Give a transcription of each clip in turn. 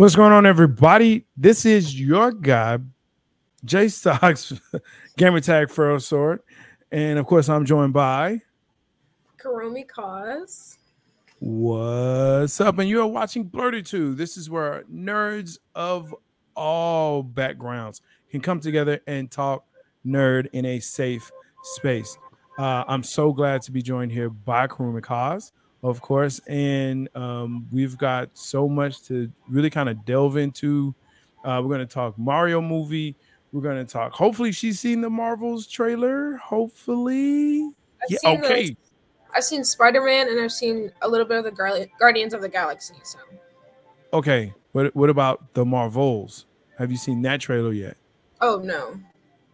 What's going on, everybody? This is your guy, Jay Stocks, Gamer Tag PharoahSword. And of course, I'm joined by Kuromi Cause. What's up? And you're watching Blerditude. This is where nerds of all backgrounds can come together and talk nerd in a safe space. Uh, I'm so glad to be joined here by Kuromi Cause of course. And um, we've got so much to really kind of delve into. Uh, we're going to talk Mario movie. We're going to talk. Hopefully, she's seen the Marvels trailer. Hopefully, I've yeah. Okay. The, I've seen Spider Man and I've seen a little bit of the Gar- Guardians of the Galaxy. So. Okay. What What about the Marvels? Have you seen that trailer yet? Oh no.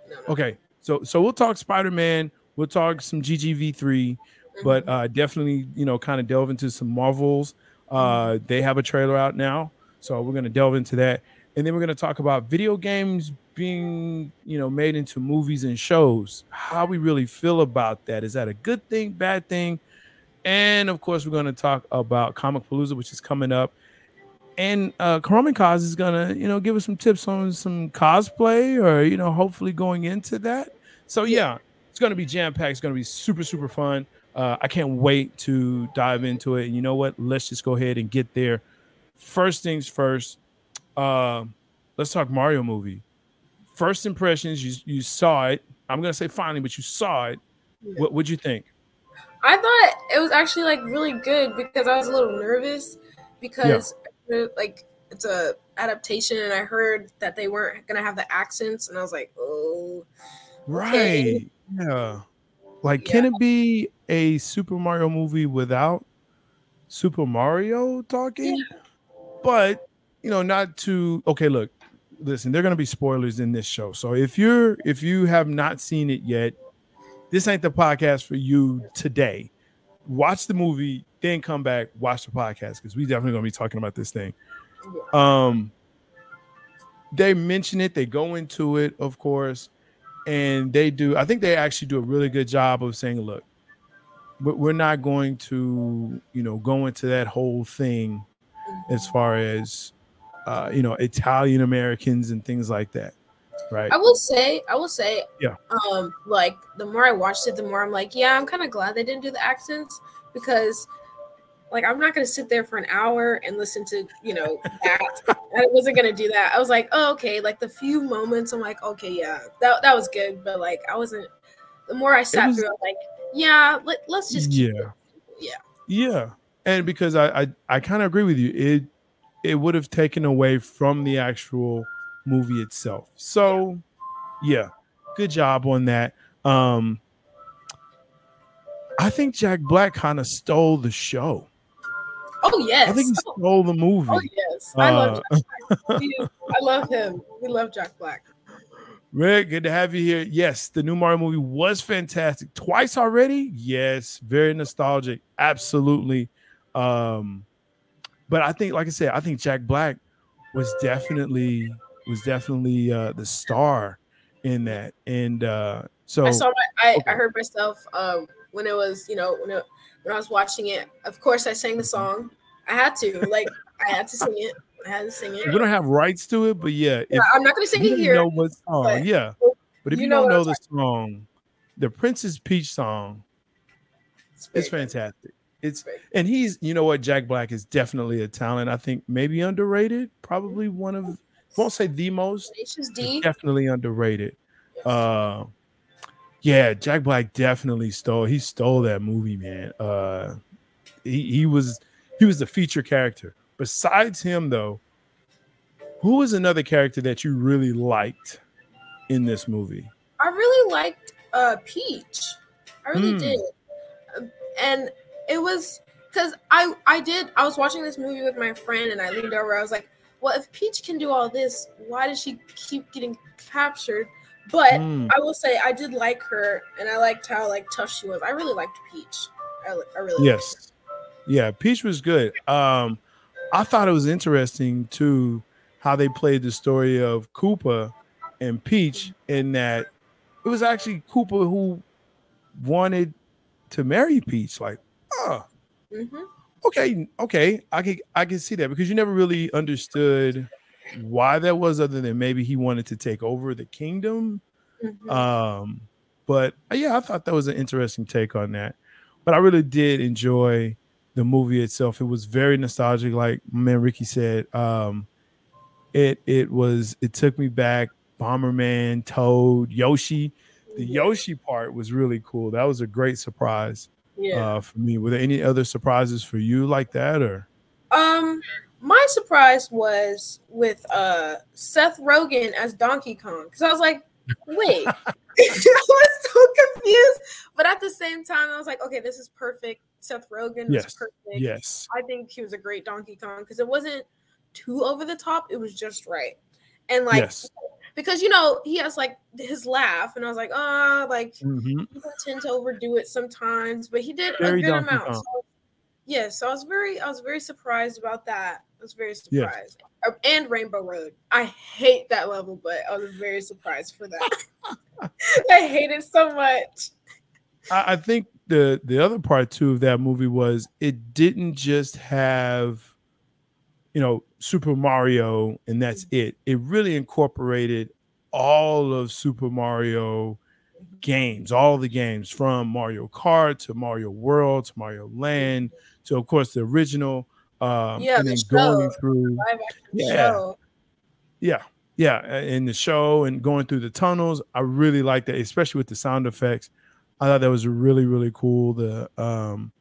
no, no. Okay. So so we'll talk Spider Man. We'll talk some GGV three but mm-hmm. uh, definitely you know kind of delve into some Marvels. Uh, mm-hmm. they have a trailer out now, so we're gonna delve into that, and then we're gonna talk about video games being you know made into movies and shows. How we really feel about that? Is that a good thing, bad thing? And of course, we're gonna talk about ComicPalooza, which is coming up. And uh Cause is gonna, you know, give us some tips on some cosplay or you know, hopefully going into that. So yeah, it's gonna be jam-packed, it's gonna be super, super fun. Uh, I can't wait to dive into it. And you know what? Let's just go ahead and get there. First things first. Uh, let's talk Mario movie. First impressions. You you saw it. I'm gonna say finally, but you saw it. Yeah. What would you think? I thought it was actually like really good because I was a little nervous because yeah. like it's a adaptation and I heard that they weren't gonna have the accents and I was like, oh, right, yeah. Like, yeah. can it be a Super Mario movie without Super Mario talking? Yeah. But you know, not to okay, look, listen, there are gonna be spoilers in this show. So if you're if you have not seen it yet, this ain't the podcast for you today. Watch the movie, then come back, watch the podcast because we definitely gonna be talking about this thing. Um they mention it, they go into it, of course and they do. I think they actually do a really good job of saying, "Look, we're not going to, you know, go into that whole thing as far as, uh, you know, Italian Americans and things like that." Right. I will say, I will say, yeah. Um, like the more I watched it, the more I'm like, yeah, I'm kind of glad they didn't do the accents because like I'm not gonna sit there for an hour and listen to you know that. I wasn't gonna do that. I was like, oh okay, like the few moments I'm like, okay, yeah, that that was good, but like I wasn't. The more I sat was, through, I'm like, yeah, let, let's just yeah, it. yeah, yeah, and because I I, I kind of agree with you, it it would have taken away from the actual movie itself. So yeah, good job on that. Um, I think Jack Black kind of stole the show. Oh yes, I think he stole the movie. Oh yes, I love. Uh, I love him. We love Jack Black. Rick, good to have you here. Yes, the new Mario movie was fantastic. Twice already. Yes, very nostalgic. Absolutely. Um, but I think, like I said, I think Jack Black was definitely was definitely uh, the star in that. And uh, so I saw my, I, okay. I heard myself um, when it was, you know, when it, when I was watching it. Of course, I sang the song. I had to, like, I had to sing it. I had to sing it. We don't have rights to it, but yeah, yeah I'm not gonna sing it here. Know what song? Yeah, But if you, You know don't know I'm the song, the Princess Peach song, It's, it's fantastic. It's and he's you know what Jack Black is definitely a talent. I think maybe underrated, probably one of won't say the most, but definitely underrated. Uh yeah, Jack Black definitely stole he stole that movie, man. Uh he, he was he was the feature character. Besides him though, who was another character that you really liked in this movie? I really liked uh Peach. I really Hmm. did. And it was because I I did I was watching this movie with my friend and I leaned over. I was like, well, if Peach can do all this, why does she keep getting captured? But Hmm. I will say I did like her and I liked how like tough she was. I really liked Peach. I, I really Yes. Yeah, Peach was good. Um, I thought it was interesting too how they played the story of Koopa and Peach in that it was actually Koopa who wanted to marry Peach. Like, oh, hmm okay, okay, I can I can see that because you never really understood why that was, other than maybe he wanted to take over the kingdom. hmm Um, but yeah, I thought that was an interesting take on that. But I really did enjoy the movie itself. It was very nostalgic, like my man Ricky said. Um, it it was it took me back. Bomberman, Toad, Yoshi. The Yoshi part was really cool. That was a great surprise yeah. uh, for me. Were there any other surprises for you like that, or Um, my surprise was with uh Seth Rogen as Donkey Kong because I was like, wait, I was so confused. But at the same time, I was like, okay, this is perfect. Seth Rogen Yes, was perfect. yes, I think he was a great Donkey Kong because it wasn't too over the top. It was just right, and like yes, because you know he has like his laugh, and I was like, ah, like Mhm. people tend to overdo it sometimes, but he did Very a good Donkey amount. Kong. So, yeah, so I was very, I was very surprised about that. I was very surprised. Uh, And Rainbow Road. I hate that level, but I was very surprised for that. I hate it so much. I, I think the the other part too of that movie was it didn't just have, you know, Super Mario and that's mm-hmm. it. It really incorporated all of Super Mario mm-hmm. games, all the games from Mario Kart to Mario World to Mario Land mm-hmm. to of course the original. Um, Yeah, and the then going show. through Yeah. show. yeah, yeah, in the show and going through the tunnels, I really like that, especially with the sound effects. I thought that was really really cool. The um,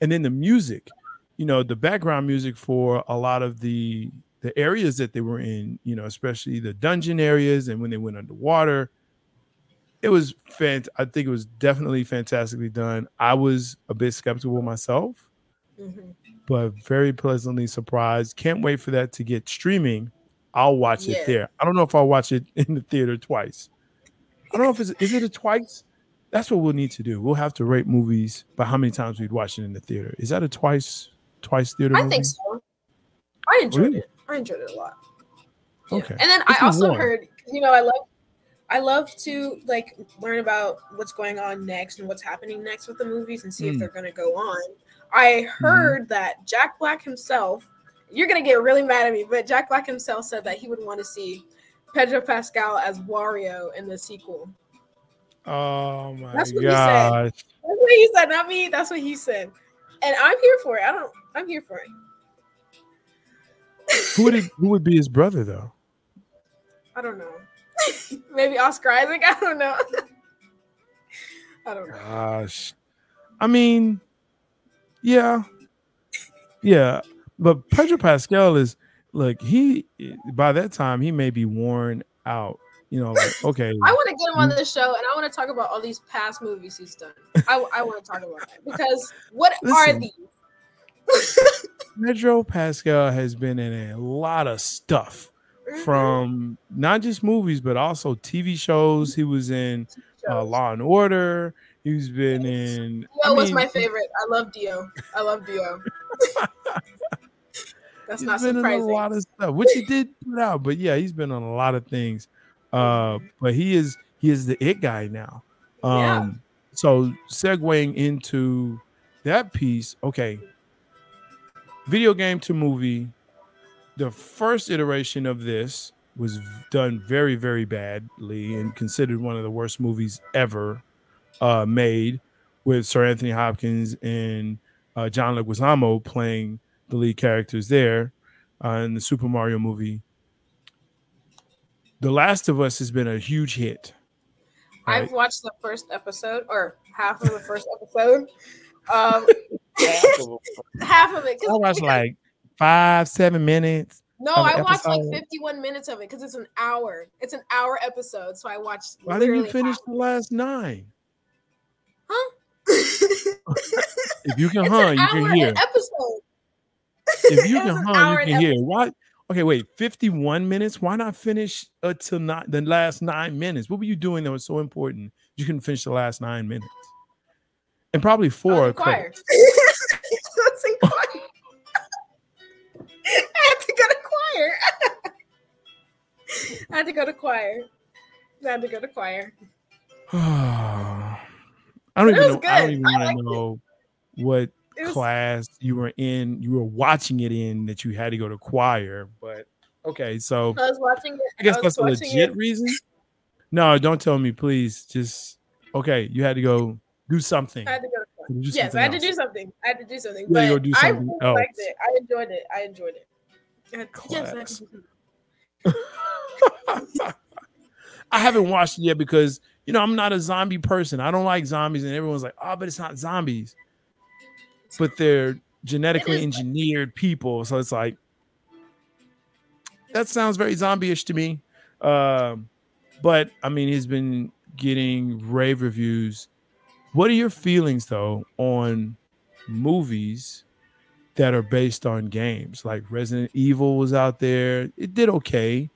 and then the music, you know, the background music for a lot of the the areas that they were in, you know, especially the dungeon areas and when they went underwater. It was fant. I think it was definitely fantastically done. I was a bit skeptical myself, Mhm. but very pleasantly surprised. Can't wait for that to get streaming. I'll watch Yeah. it there. I don't know if I'll watch it in the theater twice. I don't know if it's is it a twice. That's what we'll need to do. We'll have to rate movies by how many times we'd watch it in the theater. Is that a twice twice theater? I movie? think so. I enjoyed Really? it. I enjoyed it a lot. Yeah. Okay. And then Which I also one? heard, you know, I love, I love to like learn about what's going on next and what's happening next with the movies and see if Mm. they're going to go on. I heard that Jack Black himself, you're going to get really mad at me, but Jack Black himself said that he would want to see Pedro Pascal as Wario in the sequel. Oh my That's what he said. That's what he said, not me. That's what he said. And I'm here for it. I don't. I'm here for it. Who would it, who would be his brother though? I don't know. Maybe Oscar Isaac. I don't know. I don't know. Gosh. I mean, yeah. Yeah. But Pedro Pascal is like he by that time he may be worn out. You know, like okay. I want to get him on the show, and I want to talk about all these past movies he's done. I, I want to talk about that because what are these? Pedro Pascal has been in a lot of stuff Mm-hmm. from not just movies but also TV shows. He was in uh, Law and Order. He's been in. I Dio was mean, my favorite. I love Dio. I love Dio. That's He's not been in a lot of stuff, which he did put out. But yeah, he's been on a lot of things. Uh, but he is he is the it guy now. Um, Yeah. so segueing into that piece, okay. Video game to movie. The first iteration of this was done very, very badly and considered one of the worst movies ever uh, made, with Sir Anthony Hopkins and uh, John Leguizamo playing the lead characters there uh, in the Super Mario movie. The Last of Us has been a huge hit. I've watched the first episode or half of the first episode. Um, half of it. I watched like five, seven minutes. no, of an I watched like 51 minutes of it because it's an hour. It's an hour episode, so I watched. Why didn't you finish the last nine? Huh? If you can it's huh, an you hour can hear. episode. If you can was huh, you an can hear. Why? Okay, wait. Fifty-one minutes. Why not finish uh, until not the last nine minutes? What were you doing that was so important? You couldn't finish the last nine minutes, and probably four. in choir. I was. I had to go to choir. I had to go to choir. I had to go to choir. I don't It even was know. I don't even I want liked to it. know what It was class you were in. You were watching it in that you had to go to choir, but okay. So I was watching it. I guess was that's a legit it. reason. No, don't tell me, please. Just okay. You had to go do something. I had to go to Yes, I had to do something. I had to do something. You but do I really liked it. I enjoyed it. I enjoyed it. I had- yes, I. I haven't watched it yet because you know I'm not a zombie person. I don't like zombies, and everyone's like, "Oh, but it's not zombies." But they're genetically engineered people, so it's like that sounds very zombie-ish to me. Um, but I mean, he's been getting rave reviews. What are your feelings though on movies that are based on games? Like Resident Evil was out there; it did okay.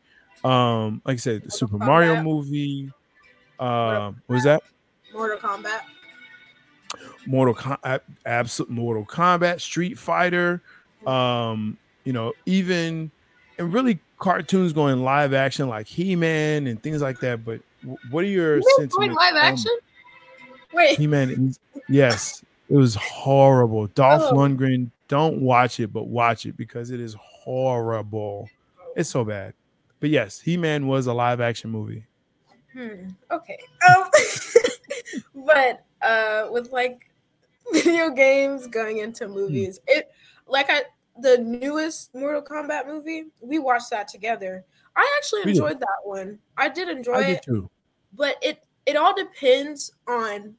Um, like I said, the Super Mario movie. Um, what was that Mortal Kombat. Mortal Com- absolute Mortal Kombat, Street Fighter, um, you know, even and really cartoons going live action like He-Man and things like that. But w- what are your You sentiments? going live on action? Wait, He-Man, yes, it was horrible. Dolph Oh. Lundgren, don't watch it, but watch it because it is horrible. It's so bad. But yes, He-Man was a live action movie. Hmm. Okay. Um, but uh, with like video games going into movies, it like I the newest Mortal Kombat movie, we watched that together. I actually enjoyed that one. I did enjoy I it, did too. but it it all depends on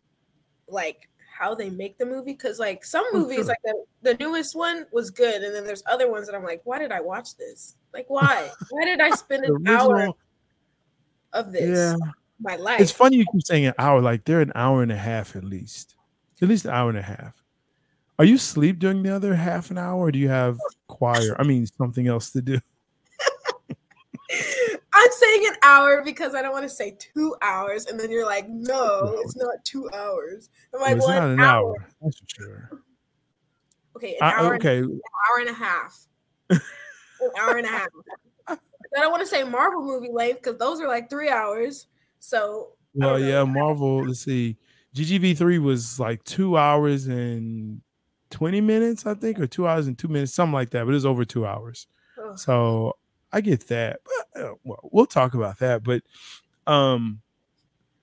like how they make the movie because like some Oh, movies sure. like the, the newest one was good and then there's other ones that i'm like why did i watch this like why why did i spend an hour of this yeah. My life It's funny you keep saying an hour, like they're an hour and a half at least. At least an hour and a half. Are you asleep during the other half an hour or do you have choir? I mean something else to do. i'm saying an hour because i don't want to say two hours and then you're like no it's not two hours i'm like it's well, not an hour. hour. That's for sure. okay an I, hour, and- okay. an hour and a half an hour and a half i don't want to say marvel movie length because those are like three hours so Well, yeah, Marvel. Let's see. GGV3 was like two hours and 20 minutes, I think, or two hours and two minutes, something like that. But it was over two hours. So I get that. But uh, well, we'll talk about that. But um,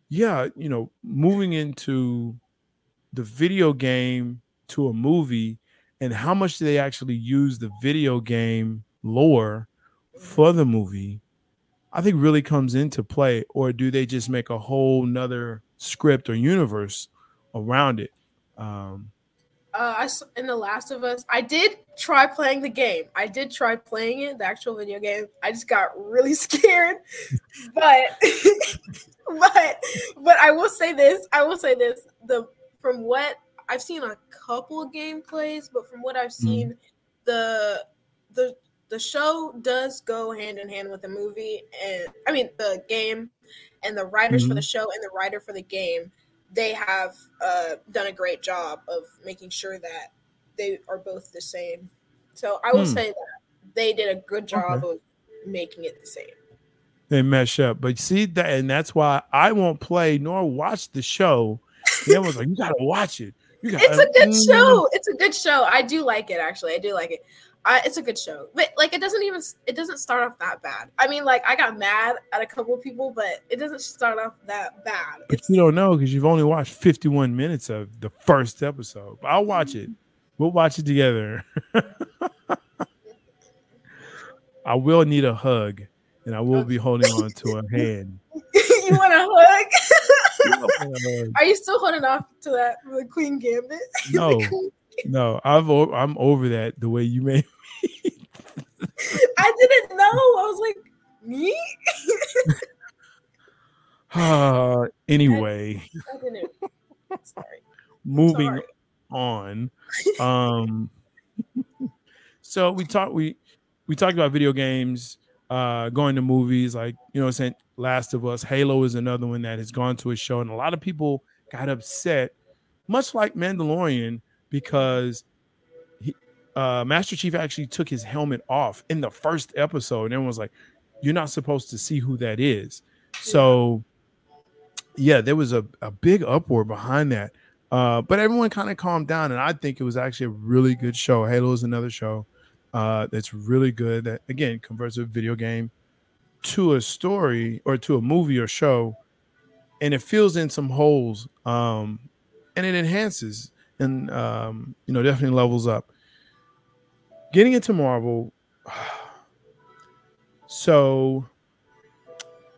yeah, you know, moving into the video game to a movie and how much do they actually use the video game lore for the movie i think really comes into play or do they just make a whole nother script or universe around it um uh, I in The Last of Us, I did try playing the game. I did try playing it, the actual video game. I just got really scared. but but but I will say this. I will say this. The from what I've seen a couple gameplays, but from what I've seen, the the the show does go hand in hand with the movie and I mean the game and the writers for the show and the writer for the game they have uh, done a great job of making sure that they are both the same. So I will Hmm. say that they did a good job of making it the same. they mesh up but see that and that's why i won't play nor watch the show everyone's like you gotta watch it you gotta It's a good Mm. show. It's a good show. I do like it actually. I do like it. I, it's a good show, but like it doesn't even it doesn't start off that bad. I mean, like I got mad at a couple of people, but it doesn't start off that bad. But It's, you don't know because you've only watched 51 minutes of the first episode. But I'll watch it. We'll watch it together. I will need a hug, and I will be holding on to a hand. you want a hug? Are you still holding off to that the Queen Gambit? No. Queen- no, I've I'm over that. The way you made me. I didn't know. I was like, me? Uh, anyway, I didn't. Sorry. moving Sorry. on. Um, so we talked we we talked about video games, uh, going to movies like you know, saying Last of Us, Halo is another one that has gone to a show, and a lot of people got upset, much like Mandalorian, because he, uh, Master Chief actually took his helmet off in the first episode, and everyone was like, "You're not supposed to see who that is." So, yeah, there was a, a big uproar behind that. Uh, but everyone kind of calmed down, and I think it was actually a really good show. Halo is another show uh, that's really good. That again converts a video game to a story or to a movie or show, and it fills in some holes, um, and it enhances and um, you know definitely levels up. Getting into Marvel, so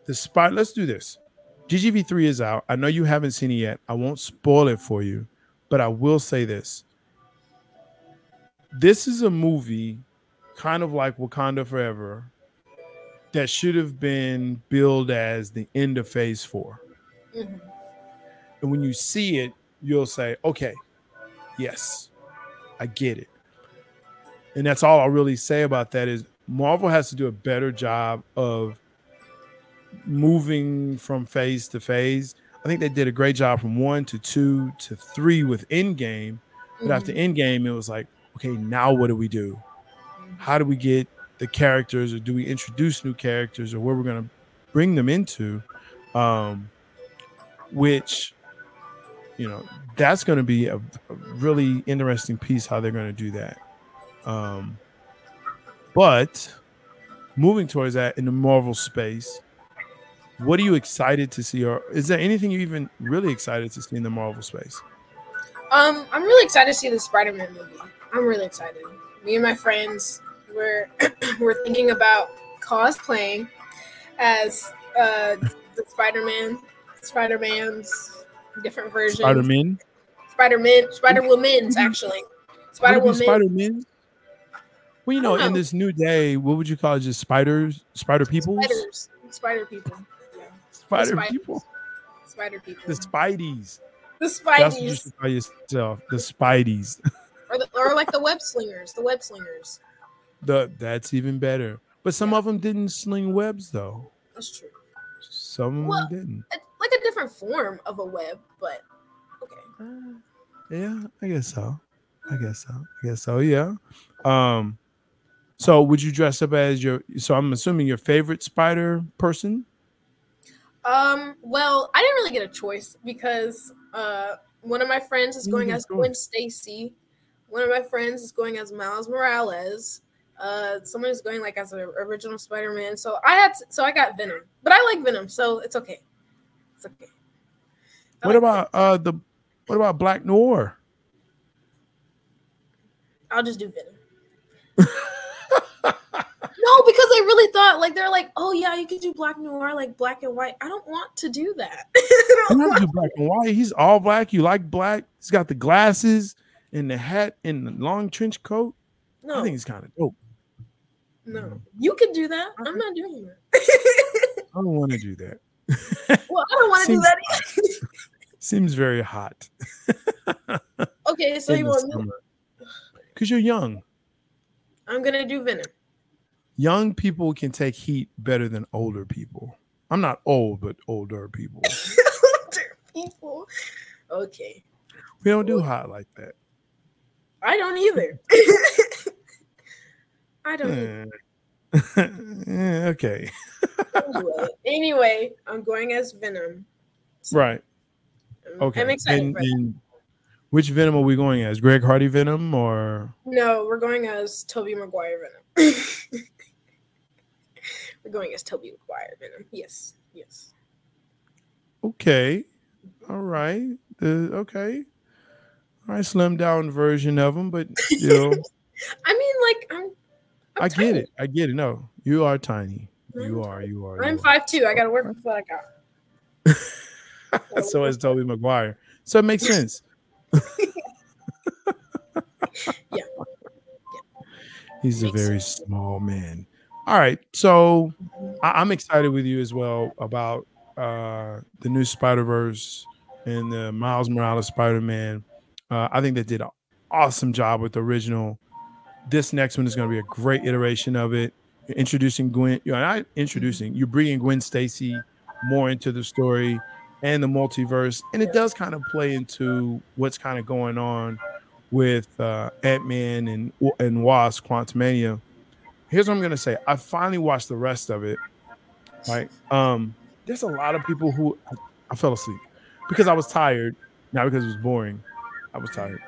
the spot. Let's do this. GGV3 is out. I know you haven't seen it yet. I won't spoil it for you, but I will say this. This is a movie kind of like Wakanda Forever that should have been billed as the end of phase 4. Mhm. And when you see it, you'll say, "Okay, yes. I get it." And that's all I'll really say about that is Marvel has to do a better job of moving from phase to phase. I think they did a great job from one to two to three with Endgame. But after Mhm. Endgame, it was like, okay, now what do we do? How do we get the characters, or do we introduce new characters, or where we're going to bring them into? Um, which, you know, that's going to be a, a really interesting piece how they're going to do that. Um, but moving towards that in the Marvel space, what are you excited to see, or is there anything you even really excited to see in the Marvel space? Um, I'm really excited to see the Spider-Man movie. I'm really excited. Me and my friends we're we're thinking about cosplaying as uh the Spider-Man, Spider-Man's different versions. Spider Man, Spider-Man, Spider-Woman's mm-hmm. actually. Spider-Woman. Spider Man. Well, you I know, in oh. this new day, what would you call it? Just spiders, spider people, Spiders. Spider people. Yeah. spider spiders. people, Spider people. the Spideys. The you Spideys. should call yourself, the Spideys. Or, the, or like the web slingers. The web slingers. the that's even better. But some Yeah. of them didn't sling webs though. That's true. Some of Well- them didn't. Like a different form of a web, but okay. Uh, yeah, I guess so. I guess so. I guess so. Yeah. Um. So, would you dress up as your? So, I'm assuming your favorite spider person. Um, well, I didn't really get a choice because uh one of my friends is going as Gwen. Stacy. One of my friends is going as Miles Morales. Uh someone is going like as an original Spider-Man. So I had to, so I got Venom. But I like Venom, so it's okay. It's okay. I What like about uh the? What about Black Noir? I'll just do Venom. no, because I really thought like they're like, oh yeah, you could do black noir, like black and white. I don't want to do that. I You don't have to want- do black and white. He's all black. You like black. He's got the glasses and the hat and the long trench coat. I think he's kind of dope. no, you can do that. I'm not doing that. I don't want to do that. well, I don't want to do that. Either. Seems very hot. okay, so in you want me? Cause you're young. I'm gonna do Venom. Young people can take heat better than older people. I'm not old, but older people. Older people. Okay, We don't do hot like that. I don't either. I don't. Eh. either. Eh, okay. Anyway, anyway, I'm going as Venom. Right. I'm- Okay. I'm excited And- for that. and Which Venom are we going as? Greg Hardy Venom or No, we're going as Tobey Maguire Venom. we're going as Tobey Maguire Venom. Yes, yes. okay? All right. Uh, okay. All right, Slimmed down version of him, but still, I mean, like I'm. I'm get tiny. it. I get it. No, you are tiny. You are. You are. I'm are. five two. I gotta work with what I got. so is Tobey Maguire. So it makes sense. Yeah. He's a very small man. All right. So I- I'm excited with you as well about uh, the new Spider Verse and the Miles Morales Spider Man. Uh, I think they did an awesome job with the original. This next one is going to be a great iteration of it. You're introducing Gwen, you're not introducing, you're bringing Gwen Stacy more into the story and the multiverse. And it does kind of play into what's kind of going on with uh, Ant Man and and Wasp Quantumania. Here's what I'm gonna say. I finally watched the rest of it. Right. Um, there's a lot of people who I, I fell asleep because I was tired, not because it was boring. I was tired.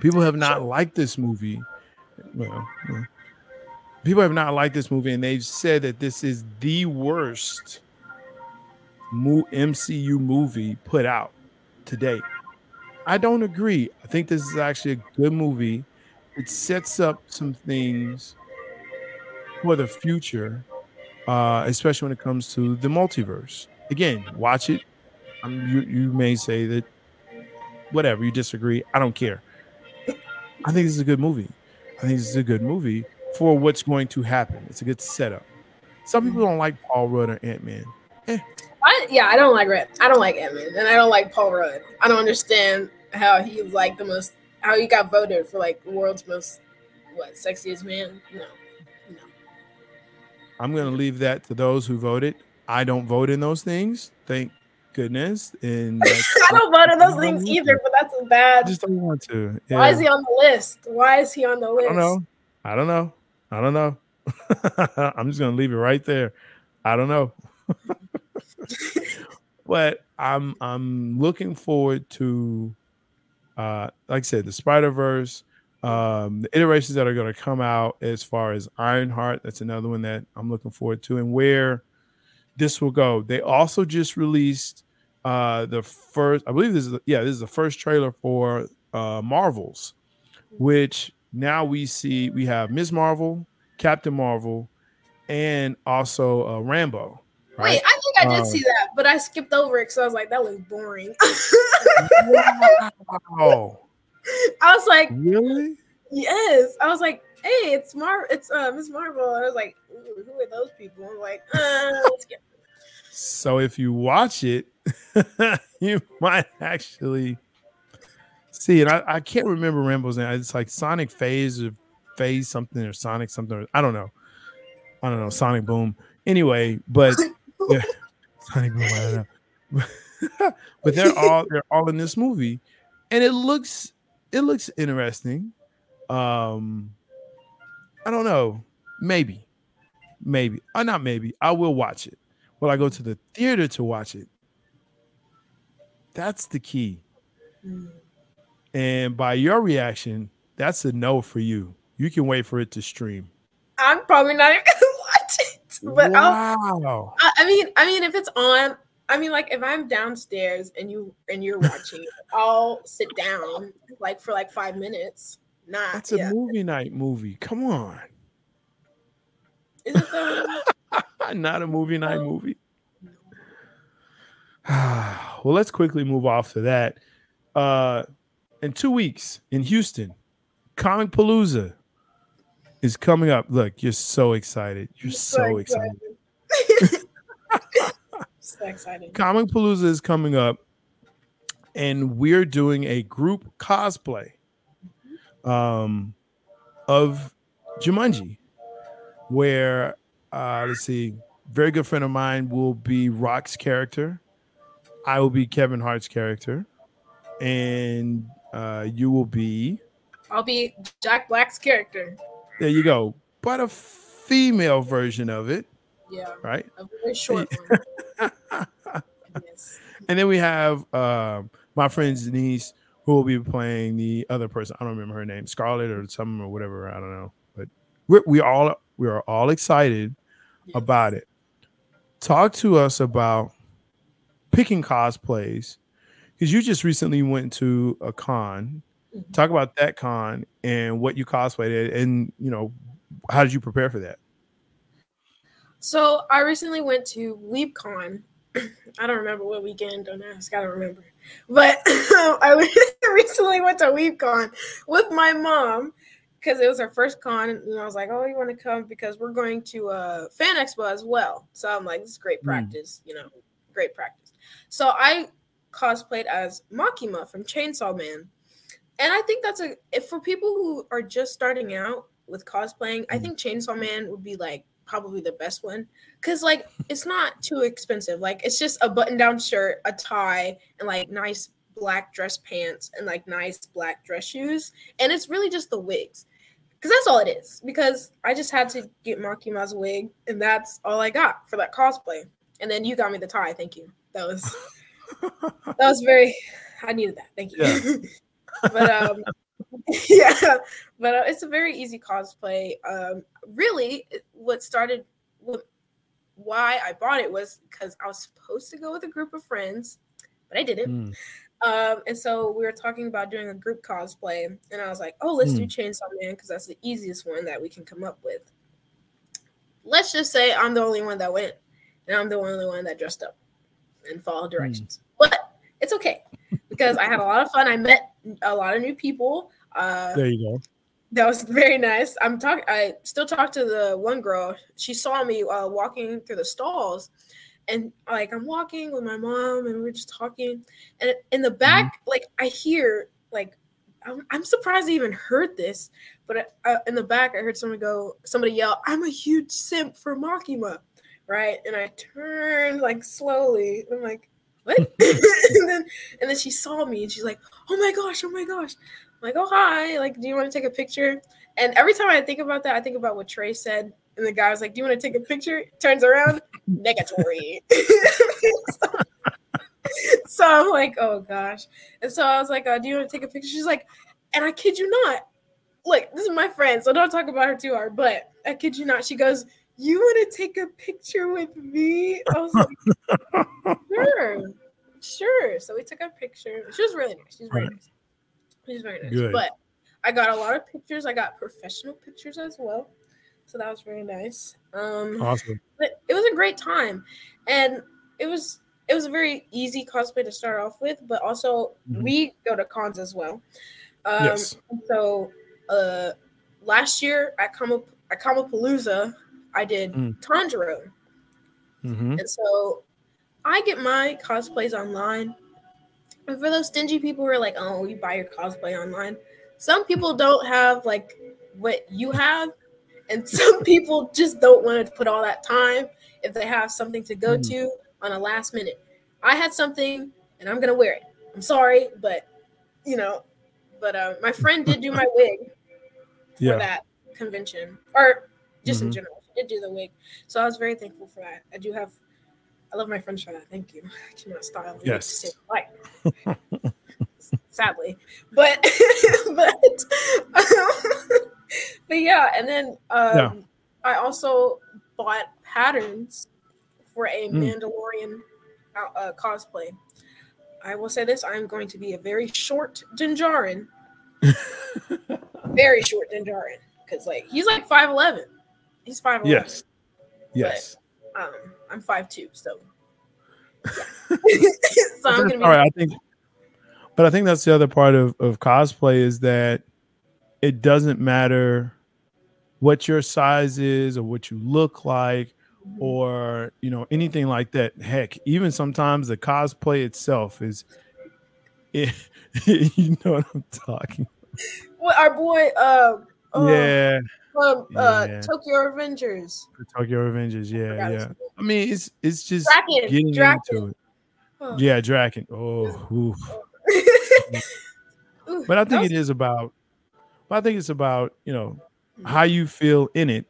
People have not liked this movie. Well, yeah. people have not liked this movie, and they've said that this is the worst mo- MCU movie put out to date. I don't agree. I think this is actually a good movie. It sets up some things for the future, uh, especially when it comes to the multiverse. Again, watch it. Um, you, you may say that whatever you disagree. I don't care. I think this is a good movie. I think this is a good movie for what's going to happen. It's a good setup. Some people don't like Paul Rudd or Ant Man. Eh. I, yeah, I don't like Red. I don't like Ant Man, and I don't like Paul Rudd. I don't understand how he's like the most. How he got voted for like the world's most what sexiest man? No, no. I'm going to leave that to those who voted. I don't vote in those things. Thank goodness. And I don't in those things either. But that's a I bad. just don't want to. Yeah. Why is he on the list? Why is he on the list? I don't know. I don't know. I don't know. I'm just gonna leave it right there. I don't know. but I'm I'm looking forward to uh like I said, the Spider-Verse, um, the iterations that are gonna come out as far as Ironheart. That's another one that I'm looking forward to, and where this will go. They also just released uh the first, I believe this is the, yeah, this is the first trailer for uh Marvels, which now we see we have Ms. Marvel, Captain Marvel, and also uh, Rambeau. Wait, I think I did Um, see that, but I skipped over it because I was like, that looks boring. Oh, I was like, really? yes. I was like, hey, it's Mar, it's uh Miss Marvel. And I was like, who are those people? I'm like, uh. So if you watch it, you might actually see it. I, I can't remember Rambeau's name. It's like Sonic Phase or Phase something or Sonic something. I don't know. I don't know. Sonic Boom. Anyway, but yeah, Sonic Boom. I don't know. but they're all they're all in this movie, and it looks it looks interesting. Um, I don't know. Maybe, maybe. Uh, not maybe. I will watch it. Will I go to the theater to watch it? That's the key. And by your reaction, that's a no for you. You can wait for it to stream. I'm probably not even gonna watch it, but I'll, wow. I, I mean, I mean, if it's on, I mean, like if I'm downstairs and you and you're watching I'll sit down like for like five minutes. Not That's a yeah. movie night movie. Come on. Is? Not a movie night movie. well, let's quickly move off to that. Uh, in two weeks in Houston, ComicPalooza is coming up. Look, you're so excited. You're so excited. so excited. Comic Palooza is coming up, and we're doing a group cosplay um, of Jumanji, where uh, let's see, very good friend of mine will be Rock's character. I will be Kevin Hart's character, and uh, you will be. I'll be Jack Black's character. There you go, but a female version of it, Yeah, right? a very short one. yes. And then we have uh, my friend Denise, who will be playing the other person. I don't remember her name, Scarlett or something or whatever. I don't know, but we're, we all we are all excited yes. about it. Talk to us about picking cosplays because you just recently went to a con. Mm-hmm. Talk about that con and what you cosplayed and you know how did you prepare for that? So I recently went to WeebCon. I don't remember what weekend. Don't ask. I don't remember. But I recently went to WeebCon with my mom because it was her first con, and I was like, "Oh, you want to come because we're going to a uh, fan expo as well." So I'm like, "This is great hmm. practice, mm. you know, great practice." So I cosplayed as Makima from Chainsaw Man, and I think that's a if for people who are just starting out with cosplaying, mm. I think Chainsaw Man would be like probably the best one because like it's not too expensive. Like it's just a button-down shirt, a tie, and like nice black dress pants and like nice black dress shoes, and it's really just the wigs because that's all it is. Because I just had to get Makima's wig, and that's all I got for that cosplay. And then you got me the tie. Thank you. That was that was very. I needed that. Thank you. Yeah. but um, yeah, but uh, it's a very easy cosplay. Um, really, what started, what, why I bought it was because I was supposed to go with a group of friends, but I didn't. Mm. Um, and so we were talking about doing a group cosplay, and I was like, "Oh, let's mm. do hmm. Chainsaw Man because that's the easiest one that we can come up with." Let's just say I'm the only one that went, and I'm the only one that dressed up and followed hmm. directions. Mm. But it's okay because I had a lot of fun. I met a lot of new people. Uh, there you go. That was very nice. I'm talking. I still talk to the one girl. She saw me uh, walking through the stalls, and like I'm walking with my mom and we're just talking and in the back mm-hmm. like I hear like I'm, I'm, surprised I even heard this but uh, in the back I heard someone go somebody yell I'm a huge simp for Makima right and I turned like slowly I'm like what and then and then she saw me and she's like oh my gosh oh my gosh like oh hi like do you want to take a picture and every time I think about that I think about what Trey said and the guy was like, Do you want to take a picture? Turns around, negatory. so, so, I'm like, Oh gosh. And so I was like, uh, Do you want to take a picture? She's like, And I kid you not, look, this is my friend, so don't talk about her too hard, but I kid you not, she goes, You want to take a picture with me? I was like, Sure, sure. So we took a picture. She was really nice. She's very nice. She's very nice. Good. But I got a lot of pictures. I got professional pictures as well so that was very nice. Um, awesome. But it was a great time, and it was it was a very easy cosplay to start off with, but also mm-hmm. we go to cons as well. Um, yes. So uh, last year at Kama at ComicPalooza, I did mm. Tanjiro, mm-hmm. and so I get my cosplays online. And for those stingy people who are like, "Oh, you buy your cosplay online," some people don't have like what you have and some people just don't want to put all that time if they have something to go mm. to on a last minute. I had something and I'm gonna wear it. I'm sorry, but you know, but uh, my friend did do my wig for yeah. that convention, or just mm-hmm. in general, she did do the wig. So I was very thankful for that. I do have, I love my for that. Thank you. I cannot style yes. Life. Sadly, but but. Um, but yeah, and then um, yeah. I also bought patterns for a mm. Mandalorian uh, uh, cosplay. I will say this: I am going to be a very short Din Djarin, very short Din Djarin, because like he's like five eleven. He's five eleven. Yes. Yes. But, um, I'm five two, so. Yeah. so I'm gonna be- all right. I think, but I think that's the other part of of cosplay is that it doesn't matter what your size is or what you look like or you know anything like that heck even sometimes the cosplay itself is it, you know what i'm talking well our boy um uh, yeah um, uh, yeah. Tokyo Revengers. The Tokyo Revengers, yeah, yeah. I mean, it's it's just Draken. getting Draken. into it. Oh. Yeah, Draken. Oh, but I think was- it is about but I think it's about you know how you feel in it,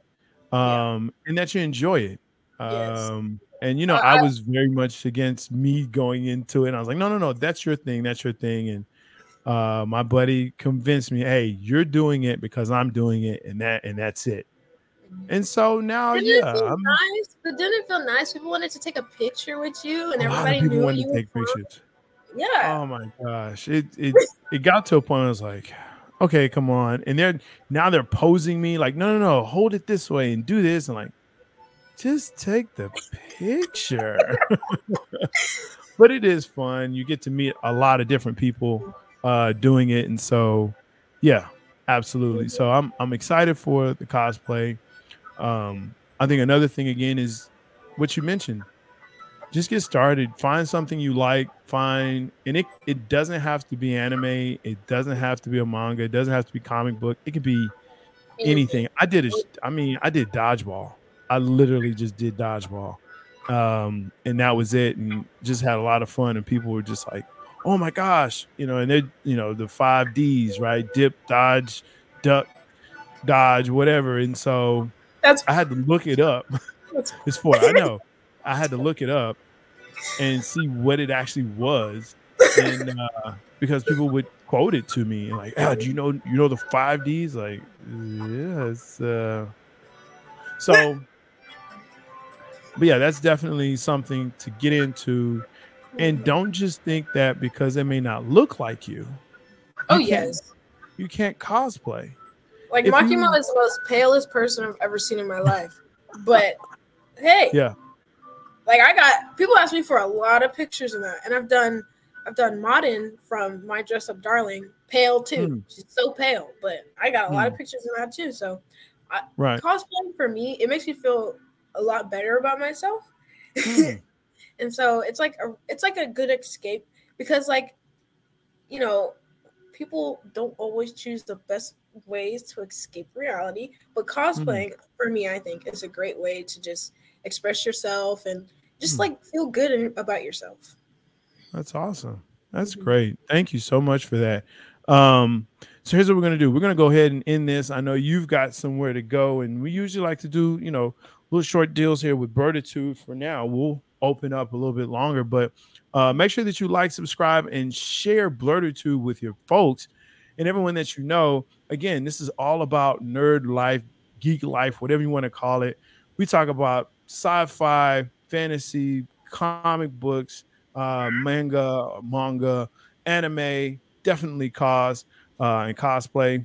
um, yeah. and that you enjoy it. Um, yes. and you know, uh, I, I was very much against me going into it. I was like, no, no, no, that's your thing, that's your thing, and uh, my buddy convinced me, hey, you're doing it because I'm doing it, and that and that's it. And so now, Didn't yeah, it feel nice? But didn't it feel nice? People wanted to take a picture with you, and a lot of everybody knew wanted you. to take from- pictures. Yeah. Oh my gosh. It it it got to a point I was like, okay, come on. And they're now they're posing me like, no, no, no, hold it this way and do this. And like, just take the picture. but it is fun. You get to meet a lot of different people uh doing it. And so yeah, absolutely. So I'm I'm excited for the cosplay. Um, I think another thing again is what you mentioned. Just get started. Find something you like. Find and it it doesn't have to be anime. It doesn't have to be a manga. It doesn't have to be comic book. It could be anything. I did i mean i did dodgeball. I literally just did dodgeball. Um and that was it. And just had a lot of fun. And people were just like oh my gosh you know and they you know the five d's right? Dip dodge duck dodge whatever. And so That's i had to look it up. It's for i know. I had to look it up and see what it actually was. And uh because people would quote it to me and like ah, do you know you know the five d's? Like yeah uh so but yeah that's definitely something to get into and don't just think that because it may not look like you oh you yes. you can't cosplay Like if Makima you- is the most palest person I've ever seen in my life. But hey, yeah like I got people ask me for a lot of pictures of that, and I've done I've done Modern from My Dress Up Darling, pale too. Hmm. She's so pale, but I got a lot of Hmm. pictures of that too. So I, right cosplaying for me, it makes me feel a lot better about myself. Hmm. And so it's like a it's like a good escape because like you know people don't always choose the best ways to escape reality but cosplaying for me i think is a great way to just express yourself and just Hmm. like feel good in- about yourself That's awesome. That's Mhm. great. Thank you so much for that. Um, so here's what we're gonna do. We're gonna go ahead and end this. I know you've got somewhere to go, and we usually like to do, you know, little short deals here with Blerditude. For now, we'll open up a little bit longer, but uh, make sure that you like, subscribe, and share Blerditude with your folks and everyone that you know. Again, this is all about nerd life, geek life, whatever you want to call it. We talk about sci-fi, fantasy, comic books, uh, manga, manga, anime, definitely cause uh, and cosplay.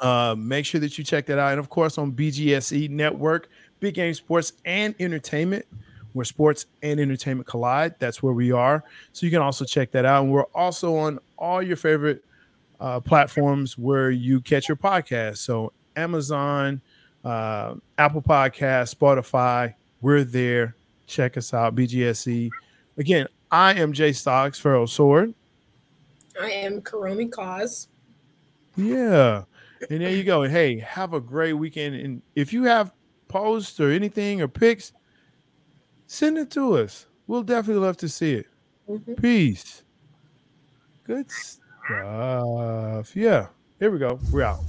Uh, make sure that you check that out. And of course, on BGSE Network, Big Game Sports and Entertainment, where sports and entertainment collide. That's where we are. So you can also check that out. And we're also on all your favorite uh, platforms where you catch your podcast. So Amazon, uh, Apple Podcast, Spotify, we're there. Check us out, BGSE. Again, I am Jay Stocks, PharoahSword. i am Kuromi cause Yeah. And there you go. And hey, have a great weekend. And if you have posts or anything or pics, send it to us. We'll definitely love to see it. Mhm. Peace. Good stuff. Yeah. Here we go. We're out.